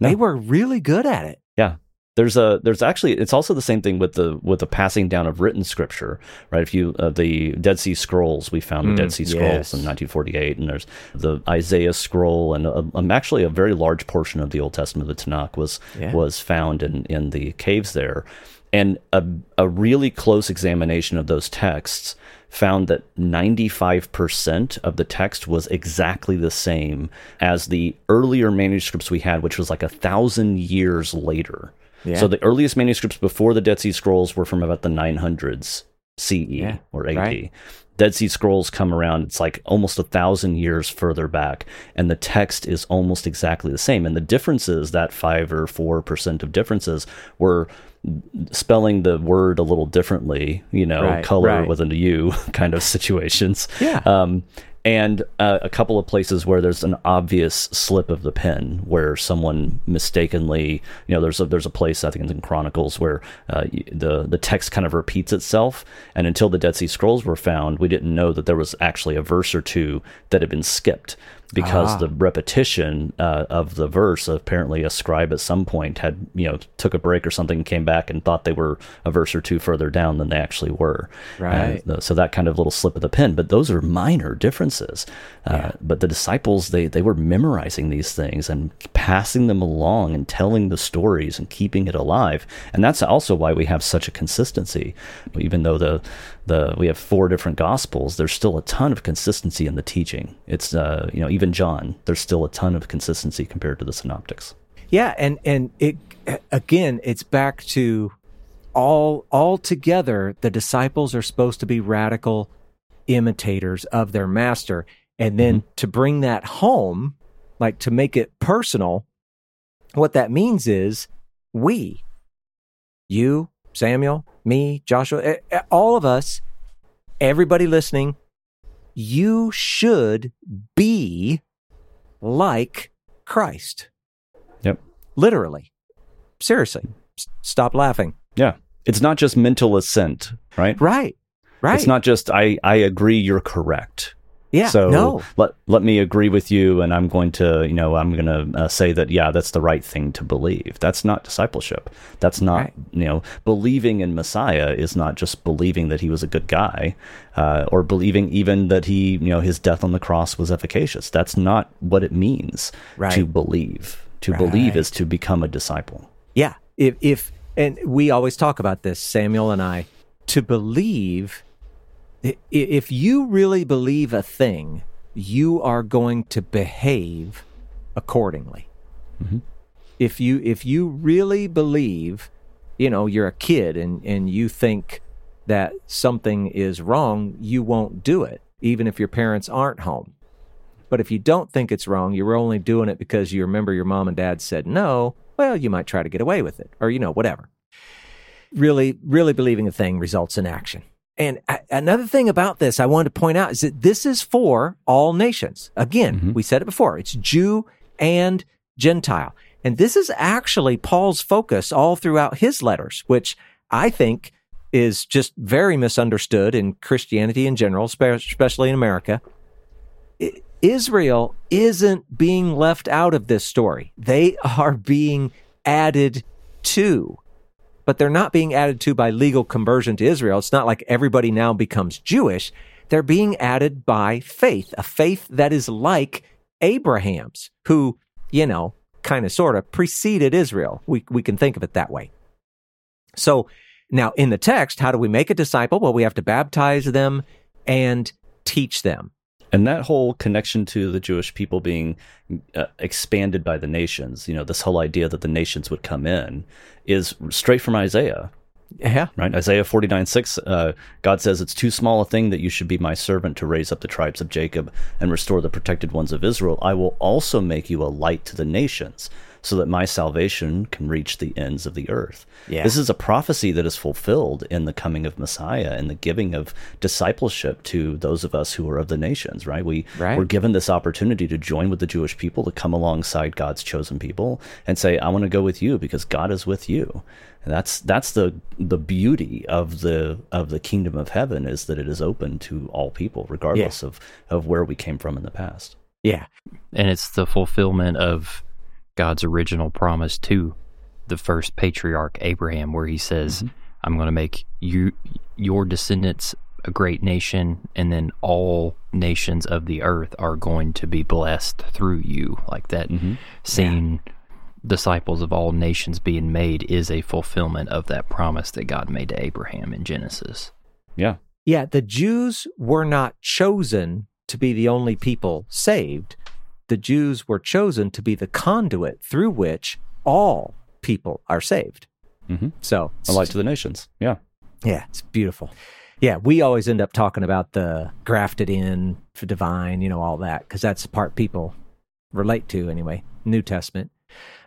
They were really good at it. yeah there's a there's actually it's also the same thing with the with the passing down of written scripture, right? If you uh, the Dead Sea Scrolls, we found the Dead Sea Scrolls yes. in 1948, and there's the Isaiah scroll, and a, um, actually a very large portion of the Old Testament, of the Tanakh, was Yeah. was found in in the caves there, and a a really close examination of those texts found that 95% of the text was exactly the same as the earlier manuscripts we had, which was like a thousand years later. Yeah. So the earliest manuscripts before the Dead Sea Scrolls were from about the 900s CE Yeah, or AD. right. Dead Sea Scrolls come around, it's like almost a thousand years further back, and the text is almost exactly the same. And the differences, that five or four percent of differences, were spelling the word a little differently, you know, Right, color right. with a U [laughs] kind of situations. Yeah. Um, and uh, a couple of places where there's an obvious slip of the pen, where someone mistakenly, you know, there's a there's a place I think it's in Chronicles where uh, the the text kind of repeats itself, and until the Dead Sea Scrolls were found, we didn't know that there was actually a verse or two that had been skipped because Ah. the repetition uh, of the verse apparently a scribe at some point had you know took a break or something came back and thought they were a verse or two further down than they actually were Right. Uh, so that kind of little slip of the pen but those are minor differences uh, but the disciples they they were memorizing these things and passing them along and telling the stories and keeping it alive and that's also why we have such a consistency even though the the we have four different gospels there's still a ton of consistency in the teaching it's uh you know even john there's still a ton of consistency compared to the synoptics Yeah, and and it again, it's back to all all together. The disciples are supposed to be radical imitators of their master, and then to bring that home, like to make it personal. What that means is we, you, Samuel, me, Joshua, all of us, everybody listening, you should be like Christ. Yep. Literally. Seriously. S- stop laughing. Yeah. It's not just mental assent right? Right. Right. It's not just i i agree you're correct yeah so no let let me agree with you, and I'm going to, you know, I'm going to uh, say that yeah, that's the right thing to believe. That's not discipleship. That's not, Right. you know, believing in Messiah is not just believing that he was a good guy, uh, or believing even that he, you know, his death on the cross was efficacious. That's not what it means Right. to believe. To believe is to become a disciple. yeah if if and we always talk about this samuel and i to believe if you really believe a thing you are going to behave accordingly. Mm-hmm. If you if you really believe you know you're a kid and and you think that something is wrong you won't do it even if your parents aren't home. But if you don't think it's wrong you're only doing it because you remember your mom and dad said no well you might try to get away with it or you know whatever. Really really believing a thing results in action and another thing about this I wanted to point out is that this is for all nations. Again, mm-hmm. we said it before. It's Jew and Gentile. And this is actually Paul's focus all throughout his letters, which I think is just very misunderstood in Christianity in general, especially in America. Israel isn't being left out of this story. They are being added to but they're not being added to by legal conversion to Israel. It's not like everybody now becomes Jewish. They're being added by faith, a faith that is like Abraham's, who, you know, kind of sort of preceded Israel. We, we can think of it that way. So now in the text, how do we make a disciple? Well, we have to baptize them and teach them. And that whole connection to the Jewish people being uh, expanded by the nations, you know, this whole idea that the nations would come in is straight from Isaiah, Yeah. right? Isaiah 49 6, uh, God says, It's too small a thing that you should be my servant to raise up the tribes of Jacob and restore the protected ones of Israel. I will also make you a light to the nations so that my salvation can reach the ends of the earth. Yeah. This is a prophecy that is fulfilled in the coming of Messiah and the giving of discipleship to those of us who are of the nations, right? We, Right. We're given this opportunity to join with the Jewish people, to come alongside God's chosen people and say, I want to go with you because God is with you. And that's that's the the beauty of the of the kingdom of heaven is that it is open to all people, regardless of, of where we came from in the past. Yeah. and it's the fulfillment of God's original promise to the first patriarch Abraham, where he says, mm-hmm. "I'm going to make you your descendants a great nation, and then all nations of the earth are going to be blessed through you." Like that, mm-hmm. seeing disciples of all nations being made is a fulfillment of that promise that God made to Abraham in Genesis. Yeah. Yeah, the Jews were not chosen to be the only people saved. The Jews were chosen to be the conduit through which all people are saved. Mhm. So, A light to the nations. Yeah. yeah, it's beautiful. Yeah, we always end up talking about the grafted in for divine, you know, all that, because that's the part people relate to anyway. New Testament.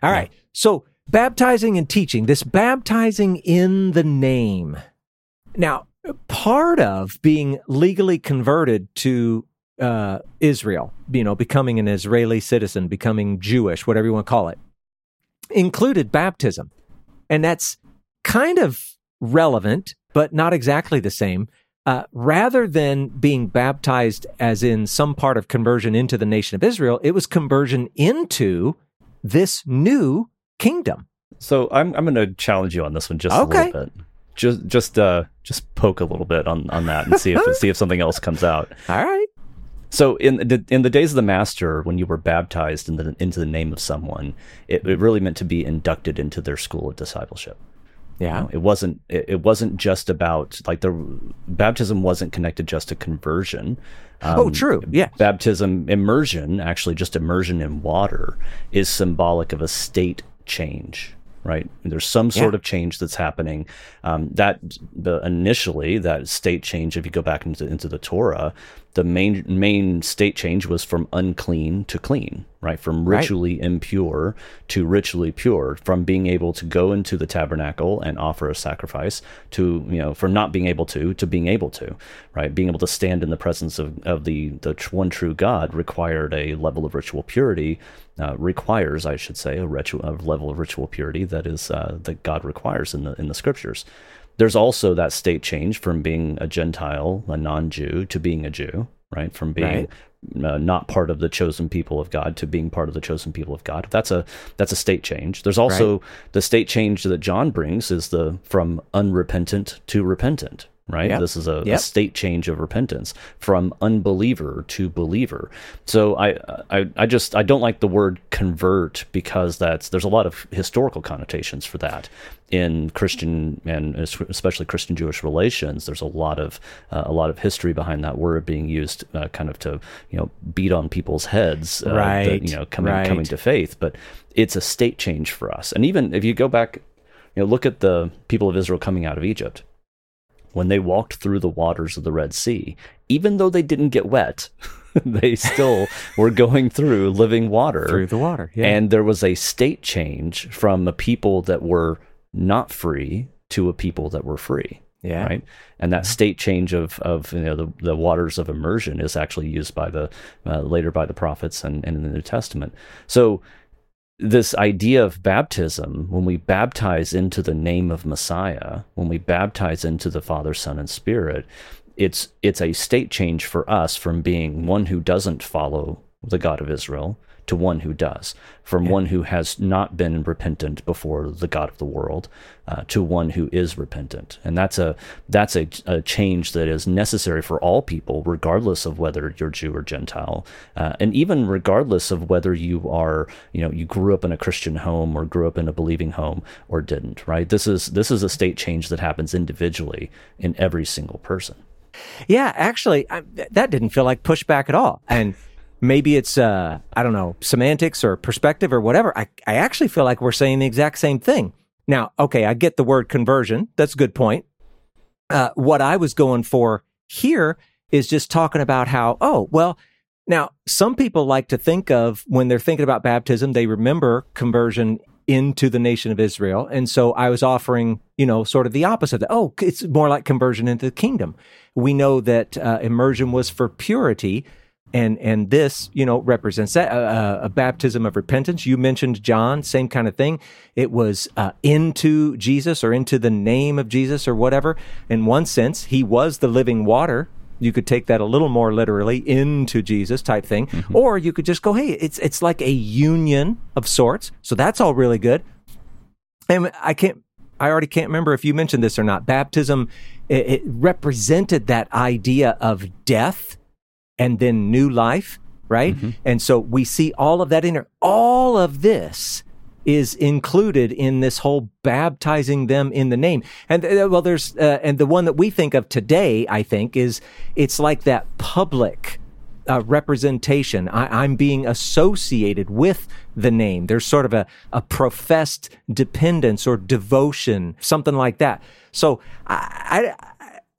All right. So, baptizing and teaching, this baptizing in the name. Now, part of being legally converted to uh, Israel, you know, becoming an Israeli citizen, becoming Jewish, whatever you want to call it, included baptism. And that's kind of relevant, but not exactly the same. Uh, rather than being baptized as in some part of conversion into the nation of Israel, it was conversion into this new kingdom. So I'm I'm going to challenge you on this one just Okay. a little bit. Just just uh just poke a little bit on on that and see if [laughs] see if something else comes out. All right. So in the in the days of the master, when you were baptized in the, into the name of someone, it, it really meant to be inducted into their school of discipleship. Yeah. know, it wasn't it, it wasn't just about like the baptism wasn't connected just to conversion. oh, Um, true. Yeah. Baptism immersion, actually just immersion in water, is symbolic of a state change. Right, there's some sort Yeah. of change that's happening. Um, that the initially that state change, if you go back into into the Torah, the main main state change was from unclean to clean, right? From Right. ritually impure to ritually pure, from being able to go into the tabernacle and offer a sacrifice to, you know, from not being able to to being able to, right? Being able to stand in the presence of, of the, the one true God required a level of ritual purity, uh, requires, I should say, a, ritual, a level of ritual purity that is, uh, that God requires in the, in the scriptures. There's also that state change from being a Gentile, a non-Jew, to being a Jew, right? From being uh, not part of the chosen people of God to being part of the chosen people of God. That's a that's a state change. There's also the state change that John brings is the from unrepentant to repentant, right? Yep. This is a, a state change of repentance from unbeliever to believer. So I, I I just I don't like the word convert because that's there's a lot of historical connotations for that in Christian and especially Christian Jewish relations. There's a lot of uh, a lot of history behind that word being used uh, kind of to you know beat on people's heads, uh, Right, that, you know, coming right. coming to faith. But it's a state change for us. And even if you go back, you know, look at the people of Israel coming out of Egypt when they walked through the waters of the Red Sea, even though they didn't get wet, [laughs] they still were going through living water. Through the water. Yeah. And there was a state change from a people that were not free to a people that were free. yeah. Right. And that state change of, of you know, the, the waters of immersion is actually used by the uh, later by the prophets and, and in the New Testament. So this idea of baptism, when we baptize into the name of Messiah, when we baptize into the Father, Son, and Spirit, it's it's a state change for us from being one who doesn't follow the God of Israel to one who does, from one who has not been repentant before the God of the world uh, to one who is repentant, and that's a that's a, a change that is necessary for all people, regardless of whether you're Jew or Gentile, uh, and even regardless of whether you are you know you grew up in a Christian home or grew up in a believing home or didn't. Right? This is this is a state change that happens individually in every single person. Yeah, actually, I, that didn't feel like pushback at all. And maybe it's, uh, I don't know, semantics or perspective or whatever. I, I actually feel like we're saying the exact same thing. Now, okay, I get the word conversion. That's a good point. Uh, what I was going for here is just talking about how, oh, well, now some people like to think of when they're thinking about baptism, they remember conversion into the nation of Israel. And so I was offering, you know, sort of the opposite. That, oh, it's more like conversion into the kingdom. We know that uh, immersion was for purity. And, and this, you know, represents that uh, a baptism of repentance. You mentioned John, same kind of thing. It was uh, into Jesus or into the name of Jesus or whatever. In one sense, he was the living water you could take that a little more literally into Jesus type thing, or you could just go, hey, it's it's like a union of sorts. So that's all really good. And I can't, I already can't remember if you mentioned this or not. Baptism, it, it represented that idea of death and then new life, right? And so we see all of that in there. All of this is included in this whole baptizing them in the name. And uh, well, there's, uh, and the one that we think of today, I think, is it's like that public uh, representation. I, I'm being associated with the name. There's sort of a, a professed dependence or devotion, something like that. So I, I,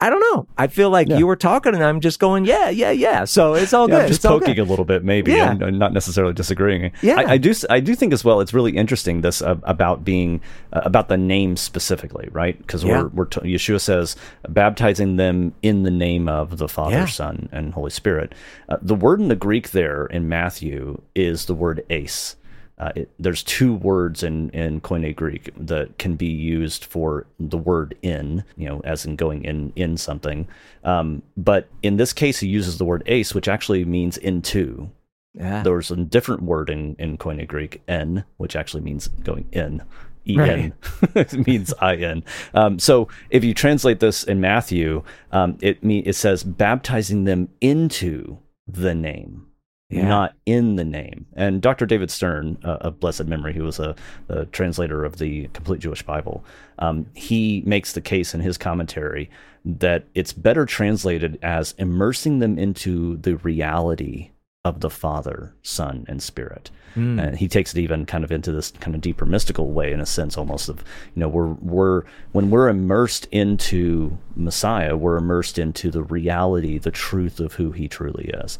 I don't know. I feel like you were talking and I'm just going, yeah, yeah, yeah. So it's all Yeah, good. I'm just It's poking a little bit, maybe, Yeah. and, and not necessarily disagreeing. Yeah. I, I do. I do think as well. It's really interesting this uh, about being uh, about the name specifically, right? Because Yeah. we're we're t- Yeshua says baptizing them in the name of the Father, Yeah. Son, and Holy Spirit. Uh, the word in the Greek there in Matthew is the word eis. Uh, it, there's two words in in Koine Greek that can be used for the word in, you know, as in going in in something. Um, but in this case, he uses the word eis, which actually means into. Yeah. There's a different word in in Koine Greek, en, which actually means going in. En Right. [laughs] [laughs] it means in. Um, so if you translate this in Matthew, um, it me it says baptizing them into the name Yeah. not in the name. And Dr. David Stern, uh, of blessed memory, who was a, a translator of the Complete Jewish Bible, um, he makes the case in his commentary that it's better translated as immersing them into the reality of the Father, Son, and Spirit. And he takes it even kind of into this kind of deeper mystical way, in a sense, almost of you know we're we're when we're immersed into Messiah, we're immersed into the reality, the truth of who He truly is.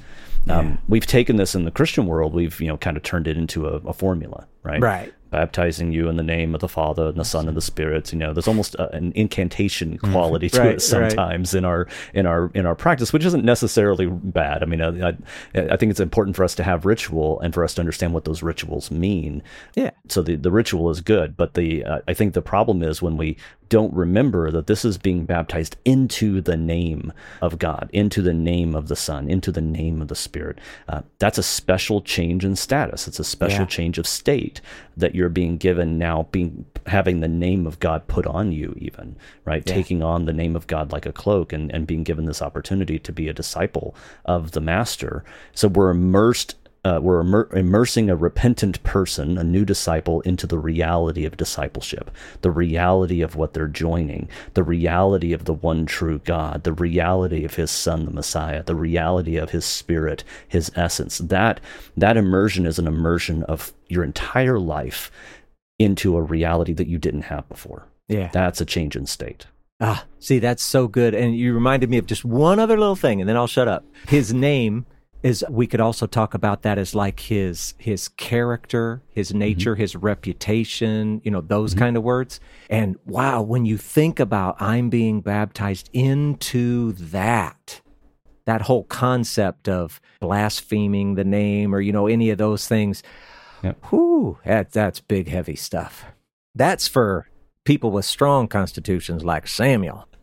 Um, we've taken this in the Christian world. We've you know kind of turned it into a, a formula, right? Right. Baptizing you in the name of the Father and the Son and the Spirit. You know, there's almost a, an incantation quality to. Right, it sometimes in our in our in our practice, which isn't necessarily bad. I mean, I, I, I think it's important for us to have ritual and for us to understand what those rituals mean. Yeah. So the the ritual is good, but the uh, I think the problem is when we don't remember that this is being baptized into the name of God, into the name of the Son, into the name of the Spirit. Uh, that's a special change in status. It's a special Yeah. change of state that you're being given now, being having the name of God put on you, even right, taking on the name of God like a cloak, and and being given this opportunity to be a disciple of the Master. So we're immersed uh, we're immer- immersing a repentant person, a new disciple, into the reality of discipleship, the reality of what they're joining, the reality of the one true God, the reality of His Son, the Messiah, the reality of His Spirit, His essence. That that immersion is an immersion of your entire life into a reality that you didn't have before. Yeah. That's a change in state. Ah, see, that's so good. And you reminded me of just one other little thing, and then I'll shut up. His name is we could also talk about that as like his his character, his nature, his reputation, you know, those kind of words. And wow, when you think about I'm being baptized into that, that whole concept of blaspheming the name or, you know, any of those things. Yep. Whew, that, that's big, heavy stuff. That's for people with strong constitutions like Samuel. [laughs]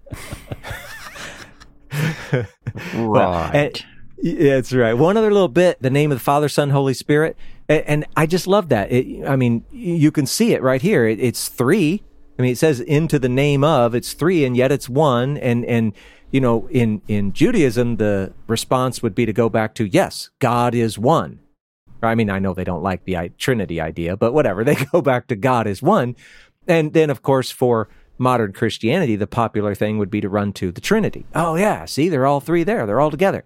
Right. And- yeah, that's right. One other little bit, the name of the Father, Son, Holy Spirit. And, and I just love that. It, I mean, you can see it right here. It, it's three. I mean, it says into the name of, it's three, and yet it's one. And, and, you know, in, in Judaism, the response would be to go back to, yes, God is one. I mean, I know they don't like the i- Trinity idea, but whatever. [laughs] They go back to God is one. And then, of course, for modern Christianity, the popular thing would be to run to the Trinity. Oh, yeah. See, they're all three there. They're all together.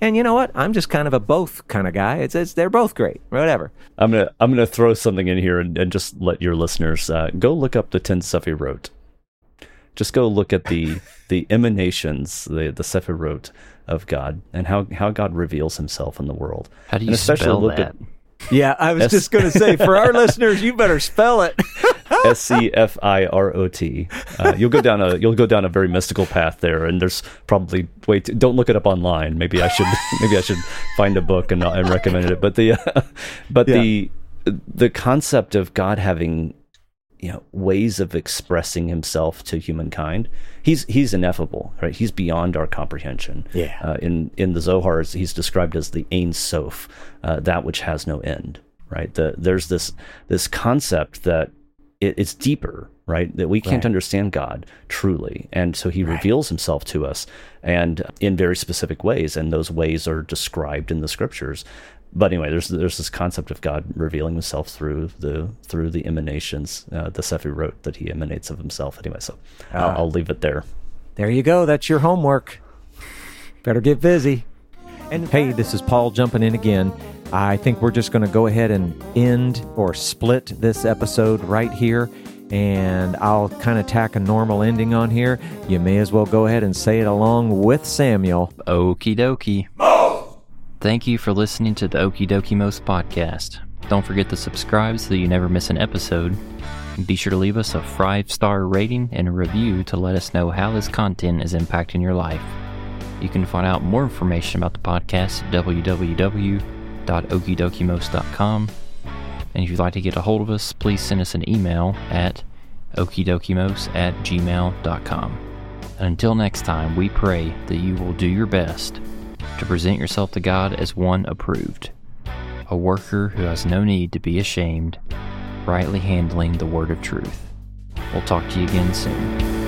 And you know what? I'm just kind of a both kind of guy. It's, it's they're both great. Whatever. I'm gonna I'm gonna throw something in here and, and just let your listeners uh, go look up the Ten Sephirot. Just go look at the [laughs] the emanations, the the Sephirot of God, and how how God reveals Himself in the world. How do you and especially spell look that? Yeah, I was S- just going to say for our [laughs] listeners, you better spell it. [laughs] S C F I R O T. Uh, you'll go down a you'll go down a very mystical path there, and there's probably wait. Don't look it up online. Maybe I should [laughs] maybe I should find a book and, and recommend it. But the uh, but the the concept of God having you know ways of expressing himself to humankind he's he's ineffable right he's beyond our comprehension Yeah. uh, in in the zohar he's described as the ein sof uh, that which has no end right the, there's this this concept that it, it's deeper, right? That we can't Right. understand God truly. And so he reveals himself to us and in very specific ways. And those ways are described in the scriptures. But anyway, there's there's this concept of God revealing himself through the through the emanations, uh, the Sephirot that he emanates of himself. Anyway, so Ah. I'll, I'll leave it there. There you go. That's your homework. Better get busy. And hey, this is Paul jumping in again. I think we're just going to go ahead and end or split this episode right here. And I'll kind of tack a normal ending on here. You may as well go ahead and say it along with Samuel. Okie dokie. Thank you for listening to the Oki Dokimos podcast. Don't forget to subscribe so you never miss an episode. Be sure to leave us a five star rating and a review to let us know how this content is impacting your life. You can find out more information about the podcast at www.okidokimos.com. And if you'd like to get a hold of us, please send us an email at okidokimos at gmail.com. And until next time, we pray that you will do your best to present yourself to God as one approved, a worker who has no need to be ashamed, rightly handling the word of truth. We'll talk to you again soon.